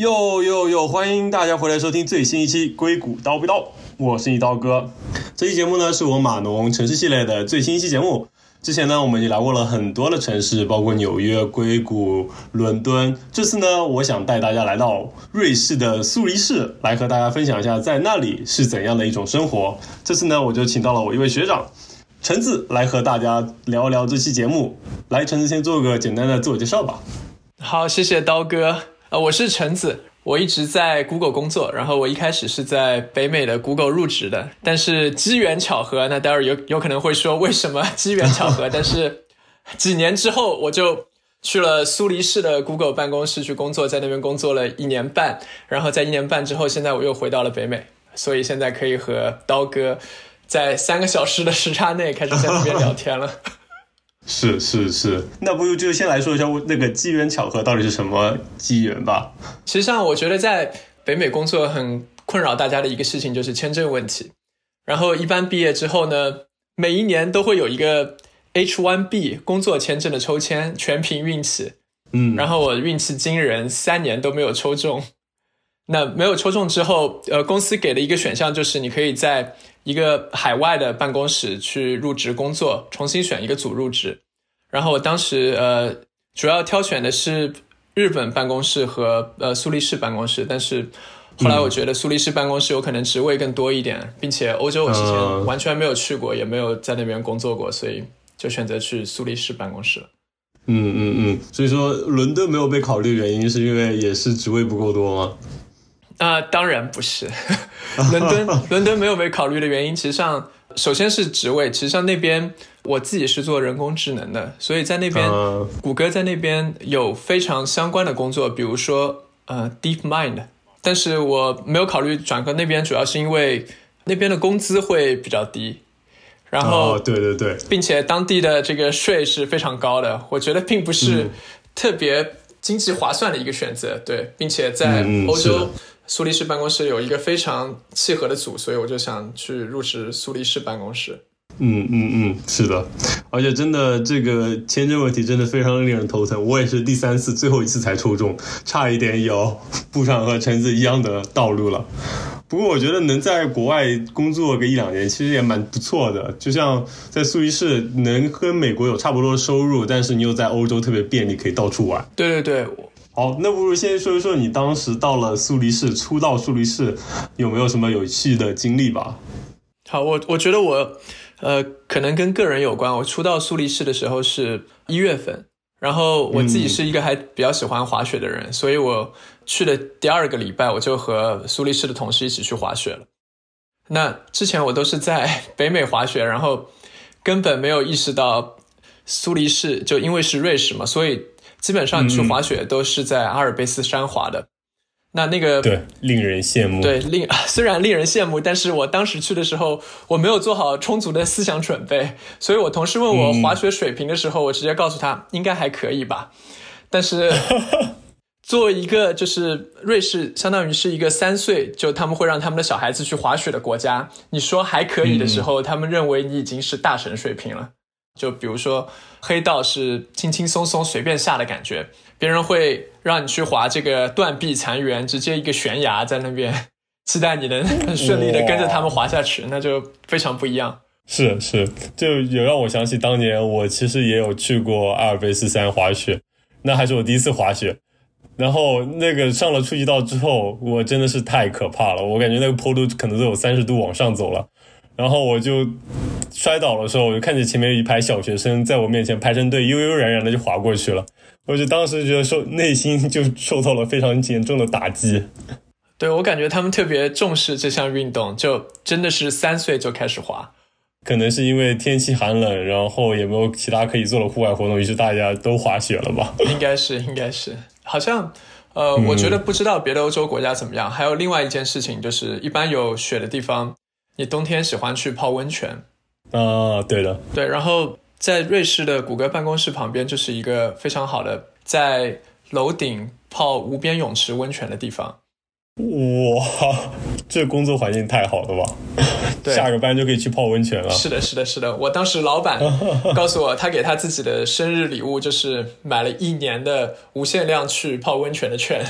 哟哟哟！欢迎大家回来收听最新一期《硅谷刀不刀》，我是你刀哥。这期节目呢，是我码农城市系列的最新一期节目。之前呢，我们已经来过了很多的城市，包括纽约、硅谷、伦敦。这次呢，我想带大家来到瑞士的苏黎世，来和大家分享一下在那里是怎样的一种生活。这次呢，我就请到了我一位学长橙子来和大家聊一聊这期节目。来，橙子先做个简单的自我介绍吧。好，谢谢刀哥。呃，我是橙子，我一直在 Google 工作，然后我一开始是在北美的 Google 入职的，但是机缘巧合，那待会儿有有可能会说为什么机缘巧合，但是几年之后我就去了苏黎世的 Google 办公室去工作，在那边工作了一年半，然后在一年半之后，现在我又回到了北美，所以现在可以和刀哥在三个小时的时差内开始在那边聊天了。是是是，那不如就先来说一下那个机缘巧合到底是什么机缘吧。实际上，我觉得在北美工作很困扰大家的一个事情就是签证问题。然后一般毕业之后呢，每一年都会有一个 H1B 工作签证的抽签，全凭运气。嗯，然后我运气惊人，三年都没有抽中。那没有抽中之后，呃，公司给的一个选项就是你可以在。一个海外的办公室去入职工作，重新选一个组入职。然后我当时呃主要挑选的是日本办公室和呃苏黎世办公室，但是后来我觉得苏黎世办公室有可能职位更多一点，并且欧洲我之前完全没有去过，也没有在那边工作过，所以就选择去苏黎世办公室。嗯嗯嗯，所以说伦敦没有被考虑，原因是因为也是职位不够多吗？啊，当然不是。伦敦，伦敦没有被考虑的原因，其实上首先是职位。其实上那边我自己是做人工智能的，所以在那边，谷歌在那边有非常相关的工作，比如说呃，Deep Mind。但是我没有考虑转科那边，主要是因为那边的工资会比较低。然后，对对对，并且当地的这个税是非常高的，我觉得并不是特别经济划算的一个选择。对，并且在欧洲。苏黎世办公室有一个非常契合的组，所以我就想去入职苏黎世办公室。嗯嗯嗯，是的，而且真的这个签证问题真的非常令人头疼。我也是第三次，最后一次才抽中，差一点也要步上和橙子一样的道路了。不过我觉得能在国外工作个一两年，其实也蛮不错的。就像在苏黎世，能跟美国有差不多的收入，但是你又在欧洲特别便利，可以到处玩。对对对。好，那不如先说一说你当时到了苏黎世，初到苏黎世有没有什么有趣的经历吧？好，我我觉得我，呃，可能跟个人有关。我初到苏黎世的时候是一月份，然后我自己是一个还比较喜欢滑雪的人，所以我去的第二个礼拜，我就和苏黎世的同事一起去滑雪了。那之前我都是在 北美滑雪，然后根本没有意识到苏黎世，就因为是瑞士嘛，所以。基本上你去滑雪都是在阿尔卑斯山滑的，那那个对令人羡慕。对，令 虽然令人羡慕，但是我当时去的时候我没有做好充足的思想准备，所以我同事问我滑雪水平的时候，我直接告诉他应该还可以吧。但是 作为一个就是瑞士，相当于是一个三岁就他们会让他们的小孩子去滑雪的国家，你说还可以的时候，他们认为你已经是大神水平了。就比如说。黑道是轻轻松松随便下的感觉，别人会让你去滑这个断壁残垣，直接一个悬崖在那边，期待你能很 顺利的跟着他们滑下去，那就非常不一样。是是，就有让我想起当年我其实也有去过阿尔卑斯山滑雪，那还是我第一次滑雪，然后那个上了初级道之后，我真的是太可怕了，我感觉那个坡度可能都有三十度往上走了。然后我就摔倒的时候，我就看见前面有一排小学生在我面前排成队，悠悠然然的就滑过去了。我就当时觉得受内心就受到了非常严重的打击。对我感觉他们特别重视这项运动，就真的是三岁就开始滑。可能是因为天气寒冷，然后也没有其他可以做的户外活动，于是大家都滑雪了吧？应该是，应该是。好像呃，我觉得不知道别的欧洲国家怎么样。还有另外一件事情，就是一般有雪的地方。你冬天喜欢去泡温泉，啊，对的，对。然后在瑞士的谷歌办公室旁边就是一个非常好的在楼顶泡无边泳池温泉的地方。哇，这工作环境太好了吧？下个班就可以去泡温泉了。是的，是的，是的。我当时老板 告诉我，他给他自己的生日礼物就是买了一年的无限量去泡温泉的券。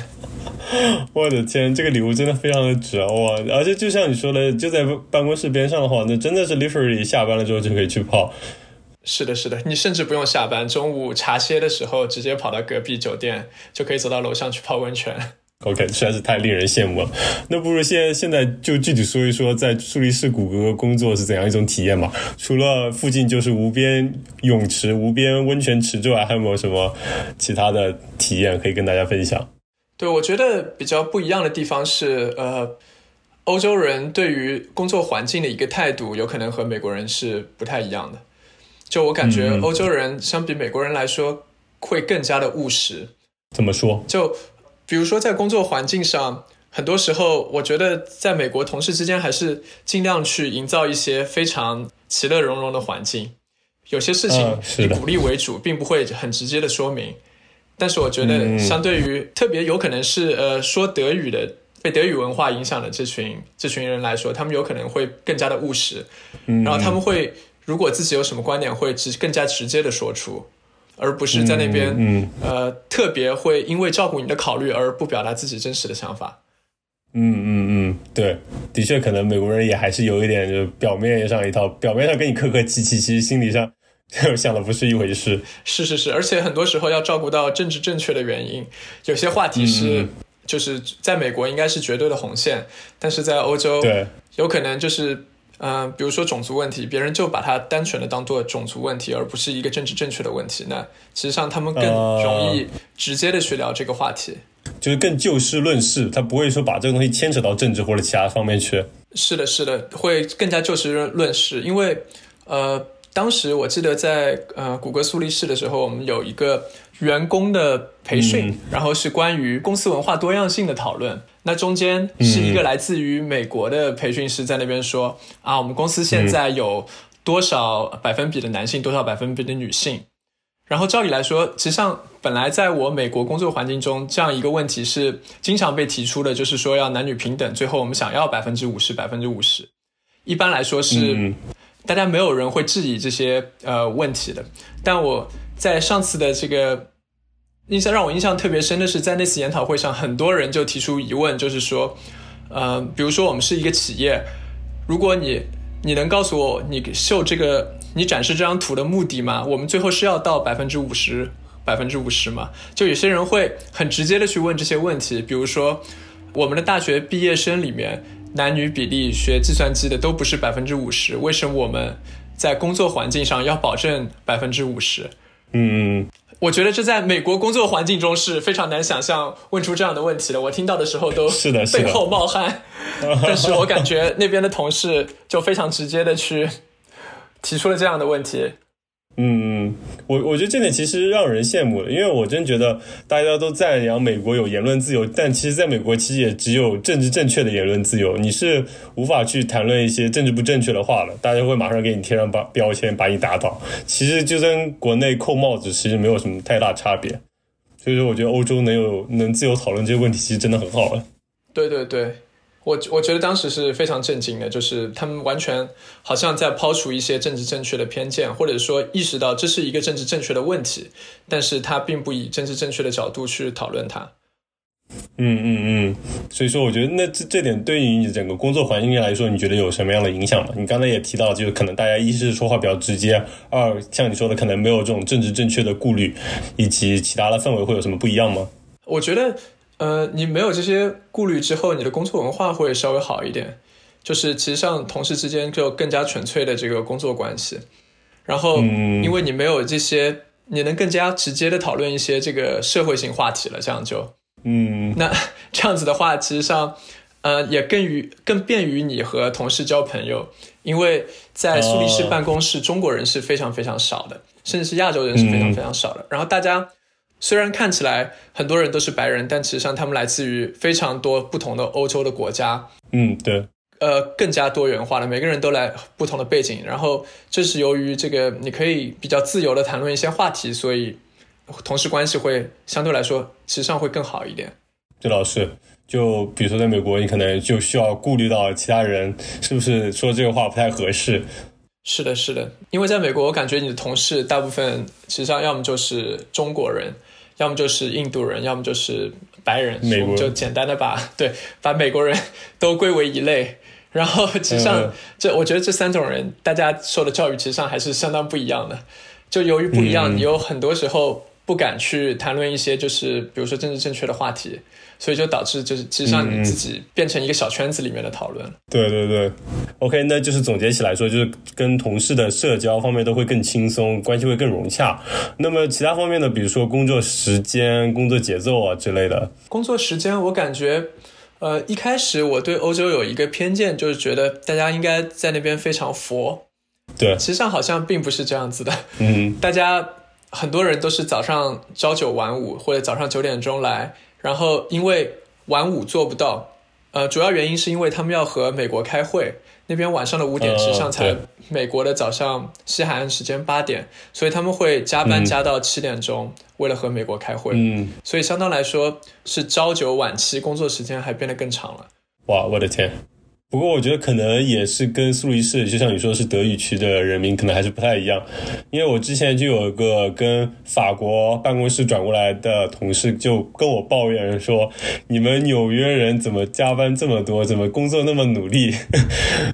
我的天，这个礼物真的非常的值哇！而且就像你说的，就在办公室边上的话，那真的是 literally 下班了之后就可以去泡。是的，是的，你甚至不用下班，中午茶歇的时候直接跑到隔壁酒店，就可以走到楼上去泡温泉。OK，实在是太令人羡慕了。那不如现现在就具体说一说，在苏黎世谷歌工作是怎样一种体验吧？除了附近就是无边泳池、无边温泉池之外，还有没有什么其他的体验可以跟大家分享？对，我觉得比较不一样的地方是，呃，欧洲人对于工作环境的一个态度，有可能和美国人是不太一样的。就我感觉，欧洲人相比美国人来说，会更加的务实。怎么说？就比如说，在工作环境上，很多时候，我觉得在美国同事之间还是尽量去营造一些非常其乐融融的环境。有些事情以鼓励为主，并不会很直接的说明。但是，我觉得相对于特别有可能是呃说德语的、被德语文化影响的这群这群人来说，他们有可能会更加的务实。然后他们会如果自己有什么观点，会直更加直接的说出。而不是在那边，嗯，呃，特别会因为照顾你的考虑而不表达自己真实的想法。嗯嗯嗯，对，的确，可能美国人也还是有一点，就表面上一套，表面上跟你客客气气，其实心理上 想的不是一回事。是是是，而且很多时候要照顾到政治正确的原因，有些话题是就是在美国应该是绝对的红线，但是在欧洲，对，有可能就是。嗯，比如说种族问题，别人就把它单纯的当做种族问题，而不是一个政治正确的问题。那其实际上他们更容易直接的去聊这个话题，就是更就事论事，他不会说把这个东西牵扯到政治或者其他方面去。是的，是的，会更加就事论论事。因为呃，当时我记得在呃谷歌苏黎世的时候，我们有一个员工的培训，然后是关于公司文化多样性的讨论。那中间是一个来自于美国的培训师在那边说啊，我们公司现在有多少百分比的男性，多少百分比的女性。然后照理来说，实际上本来在我美国工作环境中，这样一个问题是经常被提出的，就是说要男女平等。最后我们想要百分之五十，百分之五十。一般来说是大家没有人会质疑这些呃问题的。但我在上次的这个。印象让我印象特别深的是，在那次研讨会上，很多人就提出疑问，就是说，呃，比如说我们是一个企业，如果你你能告诉我你秀这个你展示这张图的目的吗？我们最后是要到百分之五十，百分之五十吗？就有些人会很直接的去问这些问题，比如说我们的大学毕业生里面男女比例学计算机的都不是百分之五十，为什么我们在工作环境上要保证百分之五十？嗯。我觉得这在美国工作环境中是非常难想象问出这样的问题的。我听到的时候都是的，背后冒汗。但是我感觉那边的同事就非常直接的去提出了这样的问题。嗯，我我觉得这点其实让人羡慕的，因为我真觉得大家都赞扬美国有言论自由，但其实在美国其实也只有政治正确的言论自由，你是无法去谈论一些政治不正确的话的，大家会马上给你贴上标标签，把你打倒。其实就跟国内扣帽子其实没有什么太大差别，所以说我觉得欧洲能有能自由讨论这些问题，其实真的很好了。对对对。我我觉得当时是非常震惊的，就是他们完全好像在抛除一些政治正确的偏见，或者说意识到这是一个政治正确的问题，但是他并不以政治正确的角度去讨论它。嗯嗯嗯，所以说我觉得那这这点对于你整个工作环境来说，你觉得有什么样的影响吗？你刚才也提到，就是可能大家一是说话比较直接，二像你说的可能没有这种政治正确的顾虑，以及其他的氛围会有什么不一样吗？我觉得。呃，你没有这些顾虑之后，你的工作文化会稍微好一点。就是其实上同事之间就更加纯粹的这个工作关系。然后，因为你没有这些，你能更加直接的讨论一些这个社会性话题了。这样就，嗯，那 这样子的话，其实上，呃，也更于更便于你和同事交朋友。因为在苏黎世办公室，中国人是非常非常少的，甚至是亚洲人是非常非常少的。然后大家。虽然看起来很多人都是白人，但其实上他们来自于非常多不同的欧洲的国家。嗯，对，呃，更加多元化了，每个人都来不同的背景。然后这是由于这个你可以比较自由的谈论一些话题，所以同事关系会相对来说实际上会更好一点。对，老师。就比如说在美国，你可能就需要顾虑到其他人是不是说这个话不太合适。是的，是的，因为在美国，我感觉你的同事大部分实际上要么就是中国人，要么就是印度人，要么就是白人。美国就简单的把对把美国人都归为一类。然后其实上这我觉得这三种人大家受的教育其实上还是相当不一样的。就由于不一样，你有很多时候不敢去谈论一些就是比如说政治正确的话题。所以就导致就是其实让你自己变成一个小圈子里面的讨论。对对对，OK，那就是总结起来说，就是跟同事的社交方面都会更轻松，关系会更融洽。那么其他方面呢，比如说工作时间、工作节奏啊之类的。工作时间，我感觉，呃，一开始我对欧洲有一个偏见，就是觉得大家应该在那边非常佛。对，其实际上好像并不是这样子的。嗯，大家很多人都是早上朝九晚五，或者早上九点钟来。然后，因为晚五做不到，呃，主要原因是因为他们要和美国开会，那边晚上的五点实际上才美国的早上西海岸时间八点，所以他们会加班加到七点钟，为了和美国开会。嗯，所以相当来说是朝九晚七，工作时间还变得更长了。哇，我的天！不过我觉得可能也是跟苏黎世，就像你说是德语区的人民，可能还是不太一样。因为我之前就有一个跟法国办公室转过来的同事，就跟我抱怨说：“你们纽约人怎么加班这么多，怎么工作那么努力？”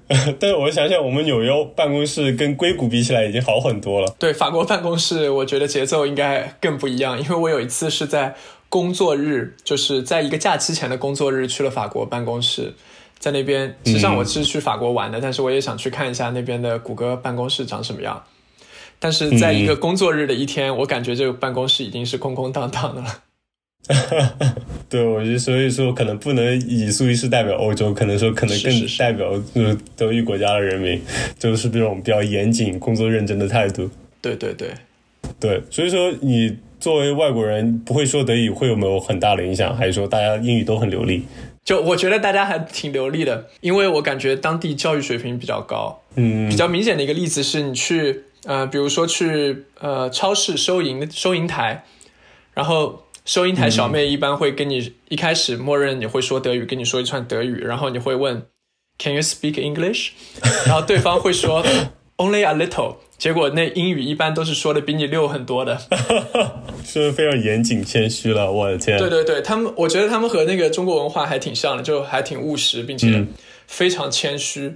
但是我想想，我们纽约办公室跟硅谷比起来已经好很多了。对，法国办公室我觉得节奏应该更不一样，因为我有一次是在工作日，就是在一个假期前的工作日去了法国办公室。在那边，实际上我是去法国玩的，但是我也想去看一下那边的谷歌办公室长什么样。但是在一个工作日的一天，我感觉这个办公室已经是空空荡荡的了。对，我觉得所以说可能不能以苏黎世代表欧洲，可能说可能更代表就是德语国家的人民，就是这种比较严谨、工作认真的态度。对对对，对，所以说你作为外国人不会说德语，会有没有很大的影响？还是说大家英语都很流利？就我觉得大家还挺流利的，因为我感觉当地教育水平比较高。嗯，比较明显的一个例子是你去呃，比如说去呃超市收银收银台，然后收银台小妹一般会跟你一开始默认你会说德语，跟你说一串德语，然后你会问 Can you speak English？然后对方会说 Only a little。结果那英语一般都是说的比你溜很多的，是不是非常严谨谦虚了，我的天！对对对，他们我觉得他们和那个中国文化还挺像的，就还挺务实，并且非常谦虚，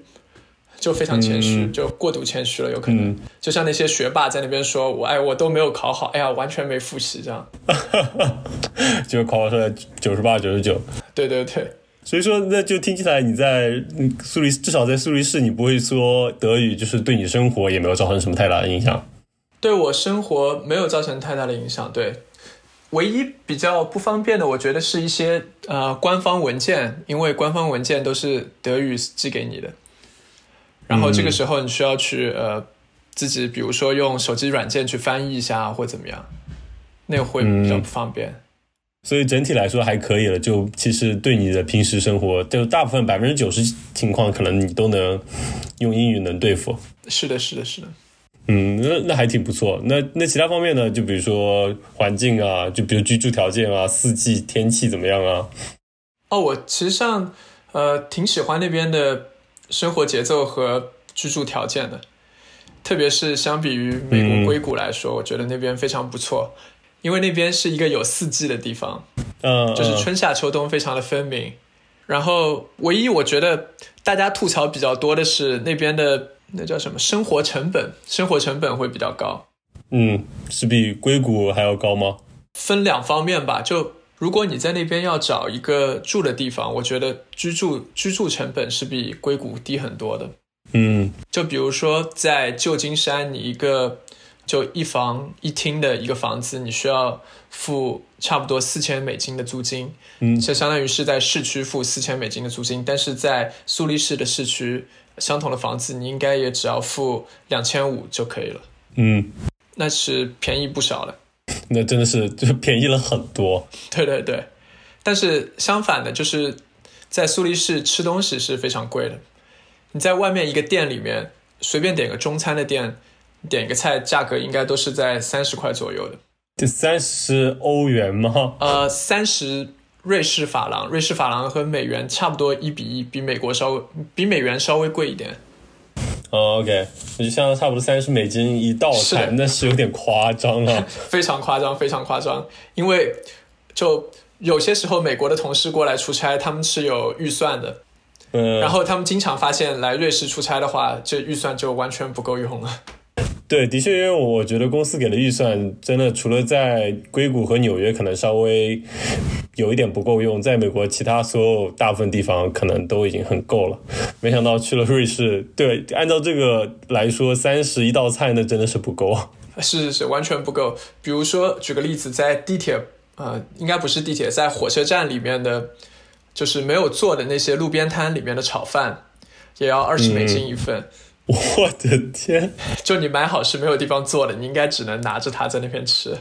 就非常谦虚，就过度谦虚了，有可能。就像那些学霸在那边说，我哎我都没有考好，哎呀完全没复习这样，就考出来九十八九十九。对对对。所以说，那就听起来你在苏黎，至少在苏黎世，你不会说德语，就是对你生活也没有造成什么太大的影响。对我生活没有造成太大的影响。对，唯一比较不方便的，我觉得是一些呃官方文件，因为官方文件都是德语寄给你的，然后这个时候你需要去呃自己，比如说用手机软件去翻译一下或怎么样，那个会比较不方便。所以整体来说还可以了，就其实对你的平时生活，就大部分百分之九十情况，可能你都能用英语能对付。是的，是的，是的。嗯，那那还挺不错。那那其他方面呢？就比如说环境啊，就比如居住条件啊，四季天气怎么样啊？哦，我其实上呃挺喜欢那边的生活节奏和居住条件的，特别是相比于美国硅谷来说，我觉得那边非常不错。因为那边是一个有四季的地方，嗯，就是春夏秋冬非常的分明。然后，唯一我觉得大家吐槽比较多的是那边的那叫什么生活成本，生活成本会比较高。嗯，是比硅谷还要高吗？分两方面吧。就如果你在那边要找一个住的地方，我觉得居住居住成本是比硅谷低很多的。嗯，就比如说在旧金山，你一个。就一房一厅的一个房子，你需要付差不多四千美金的租金，嗯，就相当于是在市区付四千美金的租金，但是在苏黎世的市区，相同的房子你应该也只要付两千五就可以了，嗯，那是便宜不少了，那真的是就便宜了很多，对对对，但是相反的，就是在苏黎世吃东西是非常贵的，你在外面一个店里面随便点个中餐的店。点一个菜，价格应该都是在三十块左右的，这三十欧元吗？呃，三十瑞士法郎，瑞士法郎和美元差不多一比一，比美国稍微比美元稍微贵一点。哦，OK，那就相当差不多三十美金一道菜，那是有点夸张了。非常夸张，非常夸张。因为就有些时候美国的同事过来出差，他们是有预算的，嗯，然后他们经常发现来瑞士出差的话，这预算就完全不够用了。对，的确，因为我觉得公司给的预算真的除了在硅谷和纽约可能稍微有一点不够用，在美国其他所有大部分地方可能都已经很够了。没想到去了瑞士，对，按照这个来说，三十一道菜那真的是不够。是是是，完全不够。比如说，举个例子，在地铁，呃，应该不是地铁，在火车站里面的，就是没有做的那些路边摊里面的炒饭，也要二十美金一份。我的天！就你买好是没有地方做的，你应该只能拿着它在那边吃。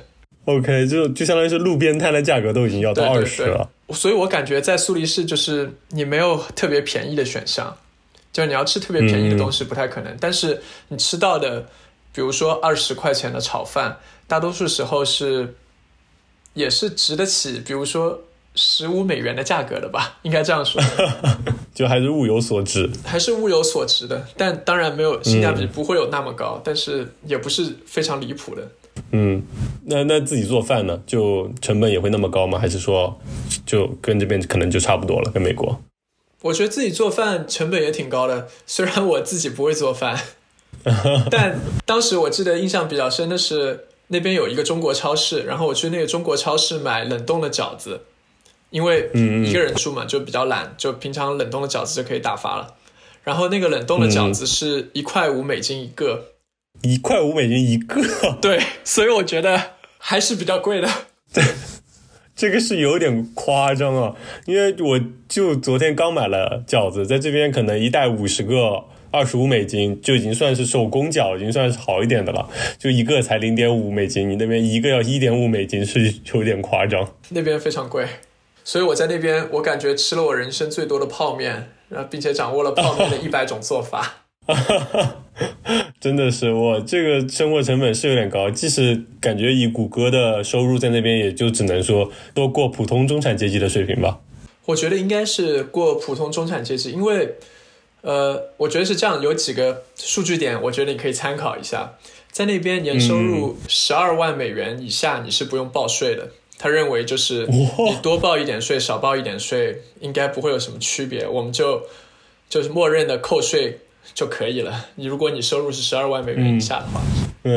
OK，就就相当于是路边摊的价格都已经要到二十了。所以我感觉在苏黎世就是你没有特别便宜的选项，就是你要吃特别便宜的东西不太可能。但是你吃到的，比如说二十块钱的炒饭，大多数时候是也是值得起，比如说。十五美元的价格的吧，应该这样说，就还是物有所值，还是物有所值的，但当然没有性价比不会有那么高，但是也不是非常离谱的。嗯，那那自己做饭呢，就成本也会那么高吗？还是说就跟这边可能就差不多了？跟美国？我觉得自己做饭成本也挺高的，虽然我自己不会做饭，但当时我记得印象比较深的是那边有一个中国超市，然后我去那个中国超市买冷冻的饺子。因为一个人住嘛，就比较懒，就平常冷冻的饺子就可以打发了。然后那个冷冻的饺子是一块五美金一个，一块五美金一个。对，所以我觉得还是比较贵的。对，这个是有点夸张啊，因为我就昨天刚买了饺子，在这边可能一袋五十个，二十五美金就已经算是手工饺，已经算是好一点的了。就一个才零点五美金，你那边一个要一点五美金，是有点夸张。那边非常贵。所以我在那边，我感觉吃了我人生最多的泡面，然后并且掌握了泡面的 一百种做法。真的是，我这个生活成本是有点高。即使感觉以谷歌的收入在那边，也就只能说多过普通中产阶级的水平吧。我觉得应该是过普通中产阶级，因为，呃，我觉得是这样，有几个数据点，我觉得你可以参考一下。在那边年收入十二万美元以下，你是不用报税的。他认为就是你多报一点税，少报一点税，应该不会有什么区别。我们就就是默认的扣税就可以了。你如果你收入是十二万美元以下的话，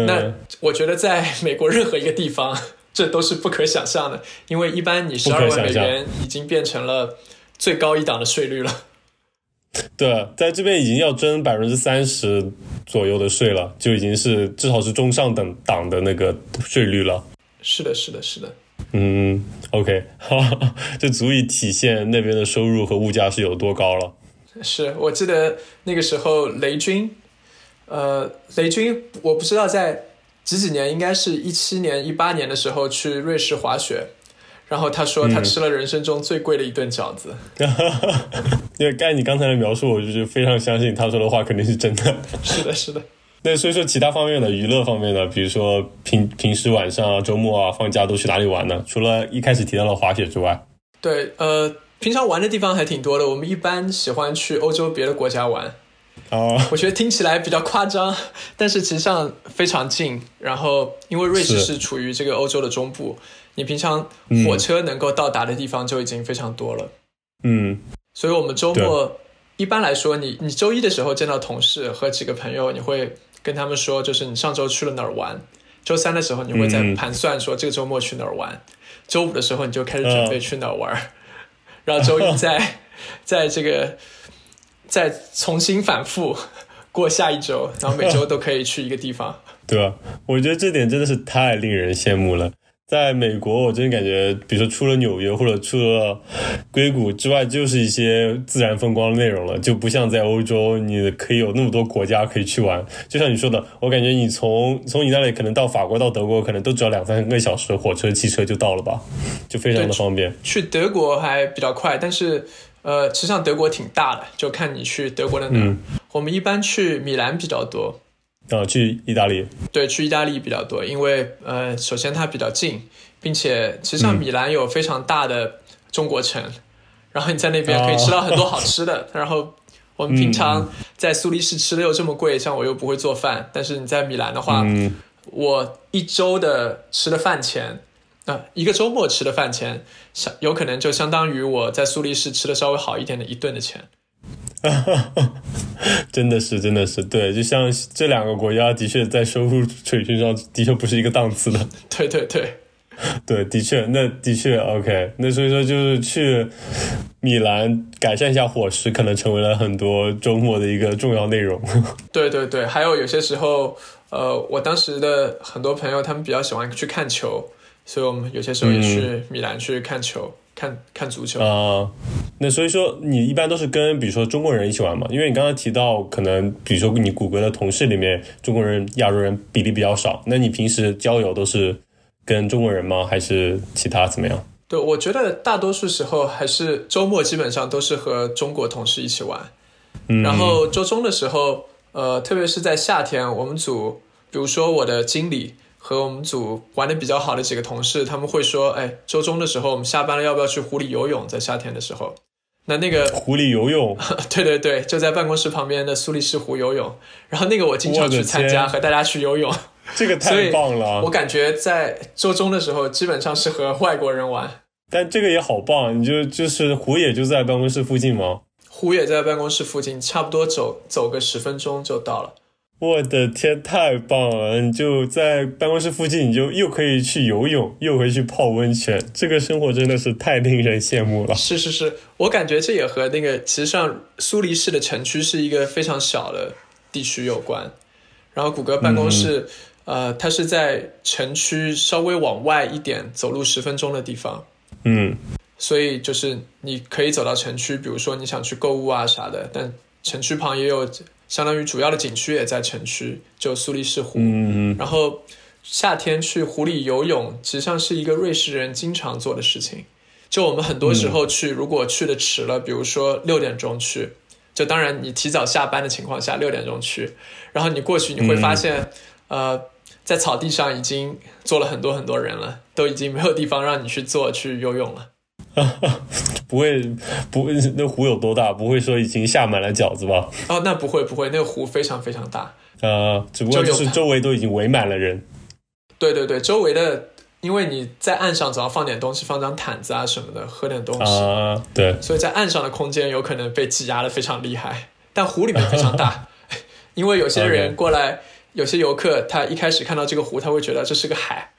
那我觉得在美国任何一个地方，这都是不可想象的，因为一般你十二万美元已经变成了最高一档的税率了。对，在这边已经要征百分之三十左右的税了，就已经是至少是中上等档的那个税率了。是的，是的，是的。嗯，OK，哈这足以体现那边的收入和物价是有多高了。是我记得那个时候雷军，呃，雷军我不知道在几几年，应该是一七年、一八年的时候去瑞士滑雪，然后他说他吃了人生中最贵的一顿饺子。因为盖你刚才的描述，我就是非常相信他说的话肯定是真的。是的，是的。那所以说，其他方面的娱乐方面的，比如说平平时晚上啊、周末啊、放假都去哪里玩呢？除了一开始提到了滑雪之外，对，呃，平常玩的地方还挺多的。我们一般喜欢去欧洲别的国家玩。哦，我觉得听起来比较夸张，但是其实上非常近。然后，因为瑞士是处于这个欧洲的中部，你平常火车能够到达的地方就已经非常多了。嗯，所以我们周末一般来说，你你周一的时候见到同事和几个朋友，你会。跟他们说，就是你上周去了哪儿玩？周三的时候，你会在盘算说这个周末去哪儿玩。周五的时候，你就开始准备去哪儿玩。然后周一再 在这个再重新反复过下一周，然后每周都可以去一个地方。对啊？我觉得这点真的是太令人羡慕了。在美国，我真的感觉，比如说出了纽约或者出了硅谷之外，就是一些自然风光的内容了，就不像在欧洲，你可以有那么多国家可以去玩。就像你说的，我感觉你从从你那里可能到法国、到德国，可能都只要两三个小时火车、汽车就到了吧，就非常的方便。去德国还比较快，但是呃，实际上德国挺大的，就看你去德国的哪。我们一般去米兰比较多。啊，去意大利？对，去意大利比较多，因为呃，首先它比较近，并且其实像米兰有非常大的中国城，然后你在那边可以吃到很多好吃的。然后我们平常在苏黎世吃的又这么贵，像我又不会做饭，但是你在米兰的话，我一周的吃的饭钱，啊，一个周末吃的饭钱，相有可能就相当于我在苏黎世吃的稍微好一点的一顿的钱。真的是，真的是，对，就像这两个国家，的确在收入水平上的确不是一个档次的。对对对，对，的确，那的确 OK。那所以说，就是去米兰改善一下伙食，可能成为了很多周末的一个重要内容。对对对，还有有些时候，呃，我当时的很多朋友他们比较喜欢去看球，所以我们有些时候也去米兰去看球。看看足球啊，那所以说你一般都是跟比如说中国人一起玩嘛？因为你刚刚提到可能比如说你谷歌的同事里面中国人、亚洲人比例比较少，那你平时交友都是跟中国人吗？还是其他怎么样？对，我觉得大多数时候还是周末基本上都是和中国同事一起玩，然后周中的时候，呃，特别是在夏天，我们组比如说我的经理。和我们组玩的比较好的几个同事，他们会说：“哎，周中的时候我们下班了，要不要去湖里游泳？在夏天的时候，那那个湖里游泳，对对对，就在办公室旁边的苏黎世湖游泳。然后那个我经常去参加，和大家去游泳。这个太棒了！我感觉在周中的时候，基本上是和外国人玩。但这个也好棒，你就就是湖也就在办公室附近吗？湖也在办公室附近，差不多走走个十分钟就到了。我的天，太棒了！你就在办公室附近，你就又可以去游泳，又可以去泡温泉，这个生活真的是太令人羡慕了。是是是，我感觉这也和那个其实上苏黎世的城区是一个非常小的地区有关。然后谷歌办公室，呃，它是在城区稍微往外一点，走路十分钟的地方。嗯，所以就是你可以走到城区，比如说你想去购物啊啥的，但城区旁也有。相当于主要的景区也在城区，就苏黎世湖。嗯然后夏天去湖里游泳，实际上是一个瑞士人经常做的事情。就我们很多时候去，如果去的迟了，比如说六点钟去，就当然你提早下班的情况下，六点钟去，然后你过去你会发现，呃，在草地上已经坐了很多很多人了，都已经没有地方让你去坐去游泳了。不会，不会，那湖有多大？不会说已经下满了饺子吧？哦，那不会，不会，那个湖非常非常大。呃，只不过就是周围都已经围满了人。对对对，周围的，因为你在岸上总要放点东西，放张毯子啊什么的，喝点东西。啊，对。所以在岸上的空间有可能被挤压的非常厉害，但湖里面非常大。因为有些人过来，有些游客他一开始看到这个湖，他会觉得这是个海。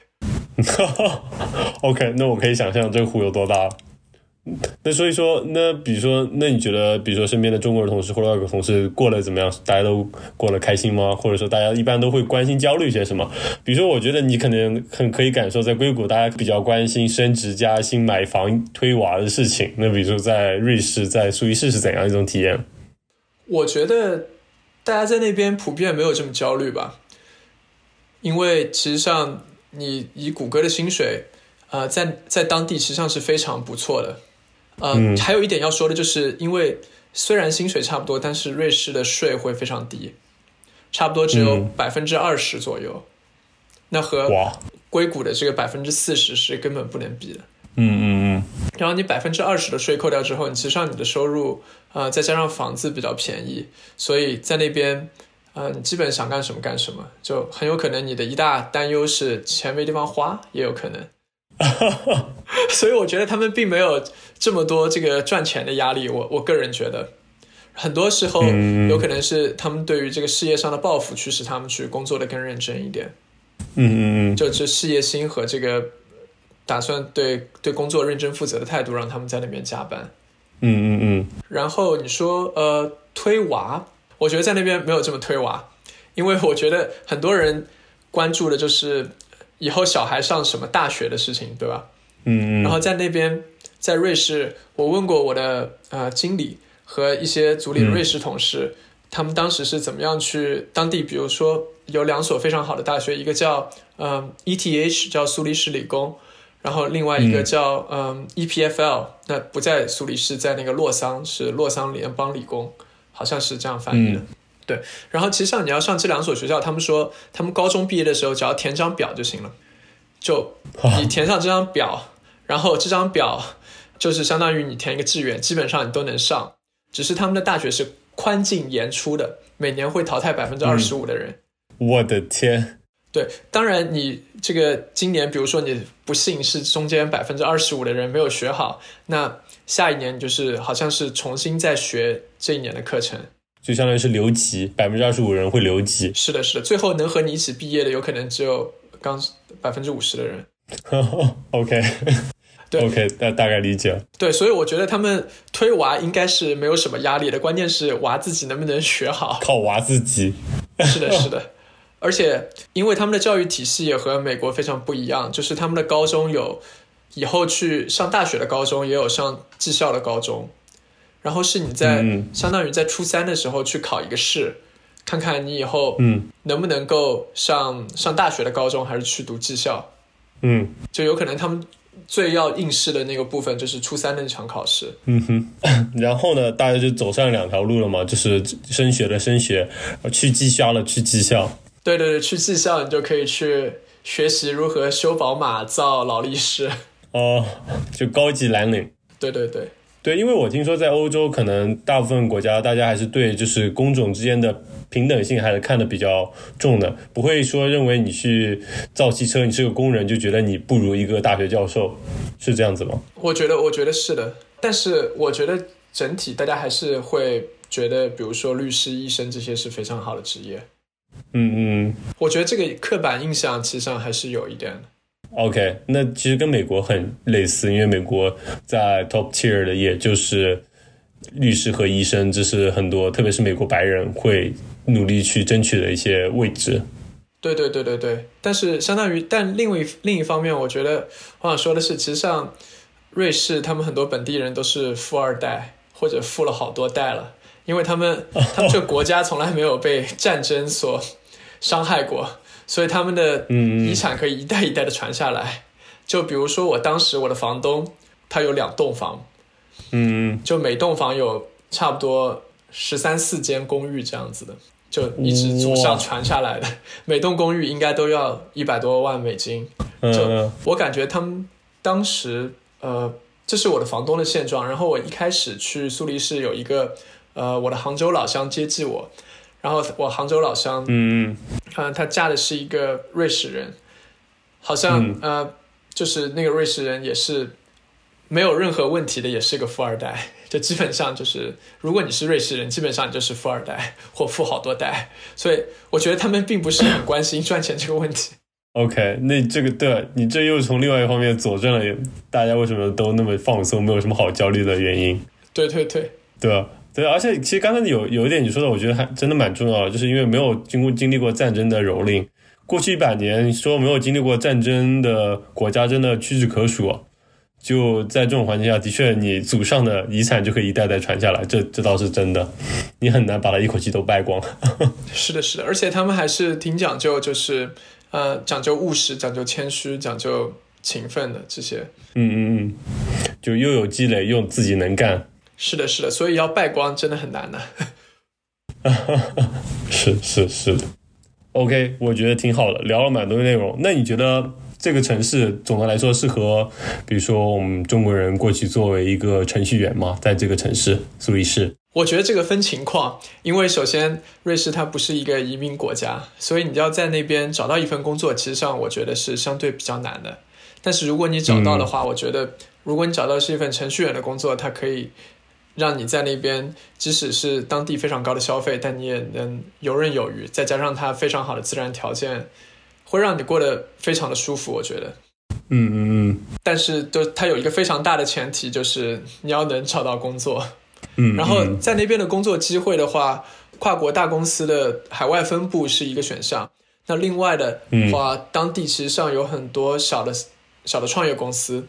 OK，那我可以想象这个湖有多大。那所以说，那比如说，那你觉得，比如说身边的中国人同事或者外国同事过得怎么样？大家都过得开心吗？或者说，大家一般都会关心、焦虑些什么？比如说，我觉得你可能很可以感受，在硅谷，大家比较关心升职加薪、买房、推娃的事情。那比如说，在瑞士、在苏黎世是怎样一种体验？我觉得大家在那边普遍没有这么焦虑吧，因为其实上你以谷歌的薪水，呃，在在当地实际上是非常不错的。呃，还有一点要说的就是，因为虽然薪水差不多，但是瑞士的税会非常低，差不多只有百分之二十左右。那和硅谷的这个百分之四十是根本不能比的。嗯嗯嗯。然后你百分之二十的税扣掉之后，你其实上你的收入，呃，再加上房子比较便宜，所以在那边，呃，你基本想干什么干什么，就很有可能你的一大担忧是钱没地方花，也有可能。所以我觉得他们并没有这么多这个赚钱的压力。我我个人觉得，很多时候有可能是他们对于这个事业上的抱负驱使他们去工作的更认真一点。嗯嗯嗯，就这事业心和这个打算对对工作认真负责的态度，让他们在那边加班。嗯嗯嗯。然后你说呃推娃，我觉得在那边没有这么推娃，因为我觉得很多人关注的就是。以后小孩上什么大学的事情，对吧？嗯嗯。然后在那边，在瑞士，我问过我的呃经理和一些组里的瑞士同事，他们当时是怎么样去当地，比如说有两所非常好的大学，一个叫嗯 ETH，叫苏黎世理工，然后另外一个叫嗯 EPFL，那不在苏黎世，在那个洛桑，是洛桑联邦理工，好像是这样翻译的。对，然后其实像你要上这两所学校，他们说他们高中毕业的时候只要填张表就行了，就你填上这张表，然后这张表就是相当于你填一个志愿，基本上你都能上。只是他们的大学是宽进严出的，每年会淘汰百分之二十五的人。我的天！对，当然你这个今年，比如说你不幸是中间百分之二十五的人没有学好，那下一年就是好像是重新再学这一年的课程，就相当于是留级，百分之二十五人会留级。是的，是的，最后能和你一起毕业的，有可能只有刚百分之五十的人。OK 对。OK，大大概理解。对，所以我觉得他们推娃应该是没有什么压力的，关键是娃自己能不能学好。靠娃自己。是的，是的。而且，因为他们的教育体系也和美国非常不一样，就是他们的高中有以后去上大学的高中，也有上技校的高中。然后是你在相当于在初三的时候去考一个试，看看你以后嗯能不能够上上大学的高中，还是去读技校。嗯，就有可能他们。最要应试的那个部分就是初三那场考试。嗯哼，然后呢，大家就走上两条路了嘛，就是升学的升学，去技校了去技校。对对对，去技校你就可以去学习如何修宝马、造劳力士。哦，就高级蓝领。对对对。对，因为我听说在欧洲，可能大部分国家大家还是对就是工种之间的平等性还是看得比较重的，不会说认为你去造汽车，你是个工人就觉得你不如一个大学教授，是这样子吗？我觉得，我觉得是的。但是我觉得整体大家还是会觉得，比如说律师、医生这些是非常好的职业。嗯嗯。我觉得这个刻板印象其实上还是有一点的。OK，那其实跟美国很类似，因为美国在 top tier 的也就是律师和医生，这是很多特别是美国白人会努力去争取的一些位置。对对对对对，但是相当于，但另一另一方面，我觉得我想说的是，其实像瑞士他们很多本地人都是富二代，或者富了好多代了，因为他们他们这个国家从来没有被战争所伤害过。所以他们的遗产可以一代一代的传下来，就比如说我当时我的房东他有两栋房，嗯，就每栋房有差不多十三四间公寓这样子的，就一直祖上传下来的，每栋公寓应该都要一百多万美金，就我感觉他们当时呃，这是我的房东的现状，然后我一开始去苏黎世有一个呃我的杭州老乡接济我。然后我杭州老乡，嗯嗯，她嫁的是一个瑞士人，好像呃，就是那个瑞士人也是没有任何问题的，也是个富二代。就基本上就是，如果你是瑞士人，基本上你就是富二代或富好多代。所以我觉得他们并不是很关心赚钱这个问题。OK，那这个对你这又从另外一方面佐证了大家为什么都那么放松，没有什么好焦虑的原因。对对对，对吧？对，而且其实刚才有有一点你说的，我觉得还真的蛮重要的，就是因为没有经过经历过战争的蹂躏，过去一百年说没有经历过战争的国家真的屈指可数。就在这种环境下，的确你祖上的遗产就可以一代代传下来，这这倒是真的，你很难把它一口气都败光。是的，是的，而且他们还是挺讲究，就是呃讲究务实，讲究谦虚，讲究勤奋的这些。嗯嗯嗯，就又有积累，又自己能干。是的，是的，所以要败光真的很难 的。是是是的，OK，我觉得挺好的，聊了蛮多内容。那你觉得这个城市总的来说适合，比如说我们中国人过去作为一个程序员吗？在这个城市苏黎世？我觉得这个分情况，因为首先瑞士它不是一个移民国家，所以你要在那边找到一份工作，其实上我觉得是相对比较难的。但是如果你找到的话，我觉得如果你找到是一份程序员的工作，它可以。让你在那边，即使是当地非常高的消费，但你也能游刃有余。再加上它非常好的自然条件，会让你过得非常的舒服。我觉得，嗯嗯嗯。但是，就它有一个非常大的前提，就是你要能找到工作。嗯。然后在那边的工作机会的话，跨国大公司的海外分部是一个选项。那另外的话，当地其实上有很多小的、小的创业公司，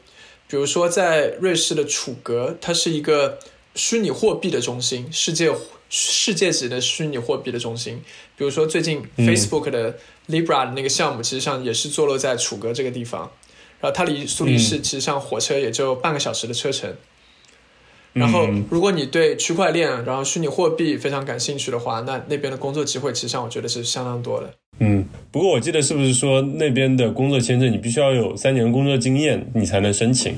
比如说在瑞士的楚格，它是一个。虚拟货币的中心，世界世界级的虚拟货币的中心，比如说最近 Facebook 的 Libra 的那个项目，其实上也是坐落在楚格这个地方。然后它离苏黎世其实上火车也就半个小时的车程。然后，如果你对区块链、然后虚拟货币非常感兴趣的话，那那边的工作机会其实上我觉得是相当多的。嗯，不过我记得是不是说那边的工作签证你必须要有三年工作经验你才能申请，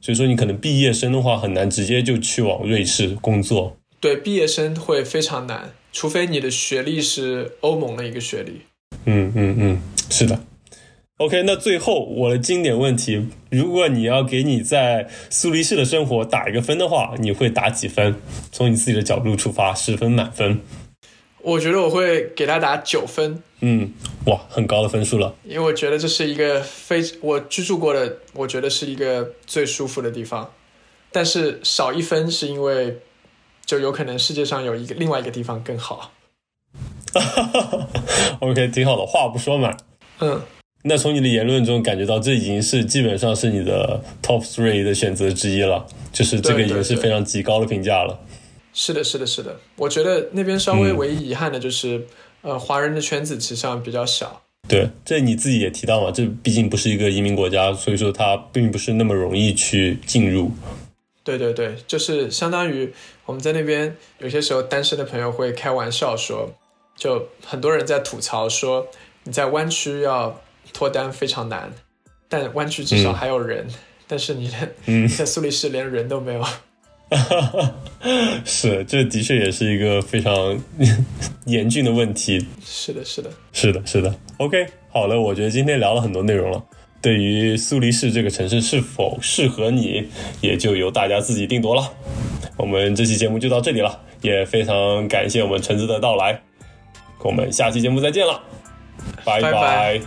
所以说你可能毕业生的话很难直接就去往瑞士工作。对，毕业生会非常难，除非你的学历是欧盟的一个学历。嗯嗯嗯，是的。OK，那最后我的经典问题，如果你要给你在苏黎世的生活打一个分的话，你会打几分？从你自己的角度出发，十分满分。我觉得我会给他打九分。嗯，哇，很高的分数了。因为我觉得这是一个非我居住过的，我觉得是一个最舒服的地方。但是少一分是因为，就有可能世界上有一个另外一个地方更好。OK，挺好的，话不说满。嗯。那从你的言论中感觉到，这已经是基本上是你的 top three 的选择之一了，就是这个已经是非常极高的评价了。是的，是的，是的。我觉得那边稍微唯一遗憾的就是，呃，华人的圈子其实上比较小。对，这你自己也提到嘛，这毕竟不是一个移民国家，所以说它并不是那么容易去进入。对对对，就是相当于我们在那边有些时候单身的朋友会开玩笑说，就很多人在吐槽说你在湾区要。脱单非常难，但湾区至少还有人。但是你在苏黎世连人都没有。是，这的确也是一个非常严峻的问题。是的，是的，是的，是的。OK，好了，我觉得今天聊了很多内容了。对于苏黎世这个城市是否适合你，也就由大家自己定夺了。我们这期节目就到这里了，也非常感谢我们橙子的到来。我们下期节目再见了，拜拜。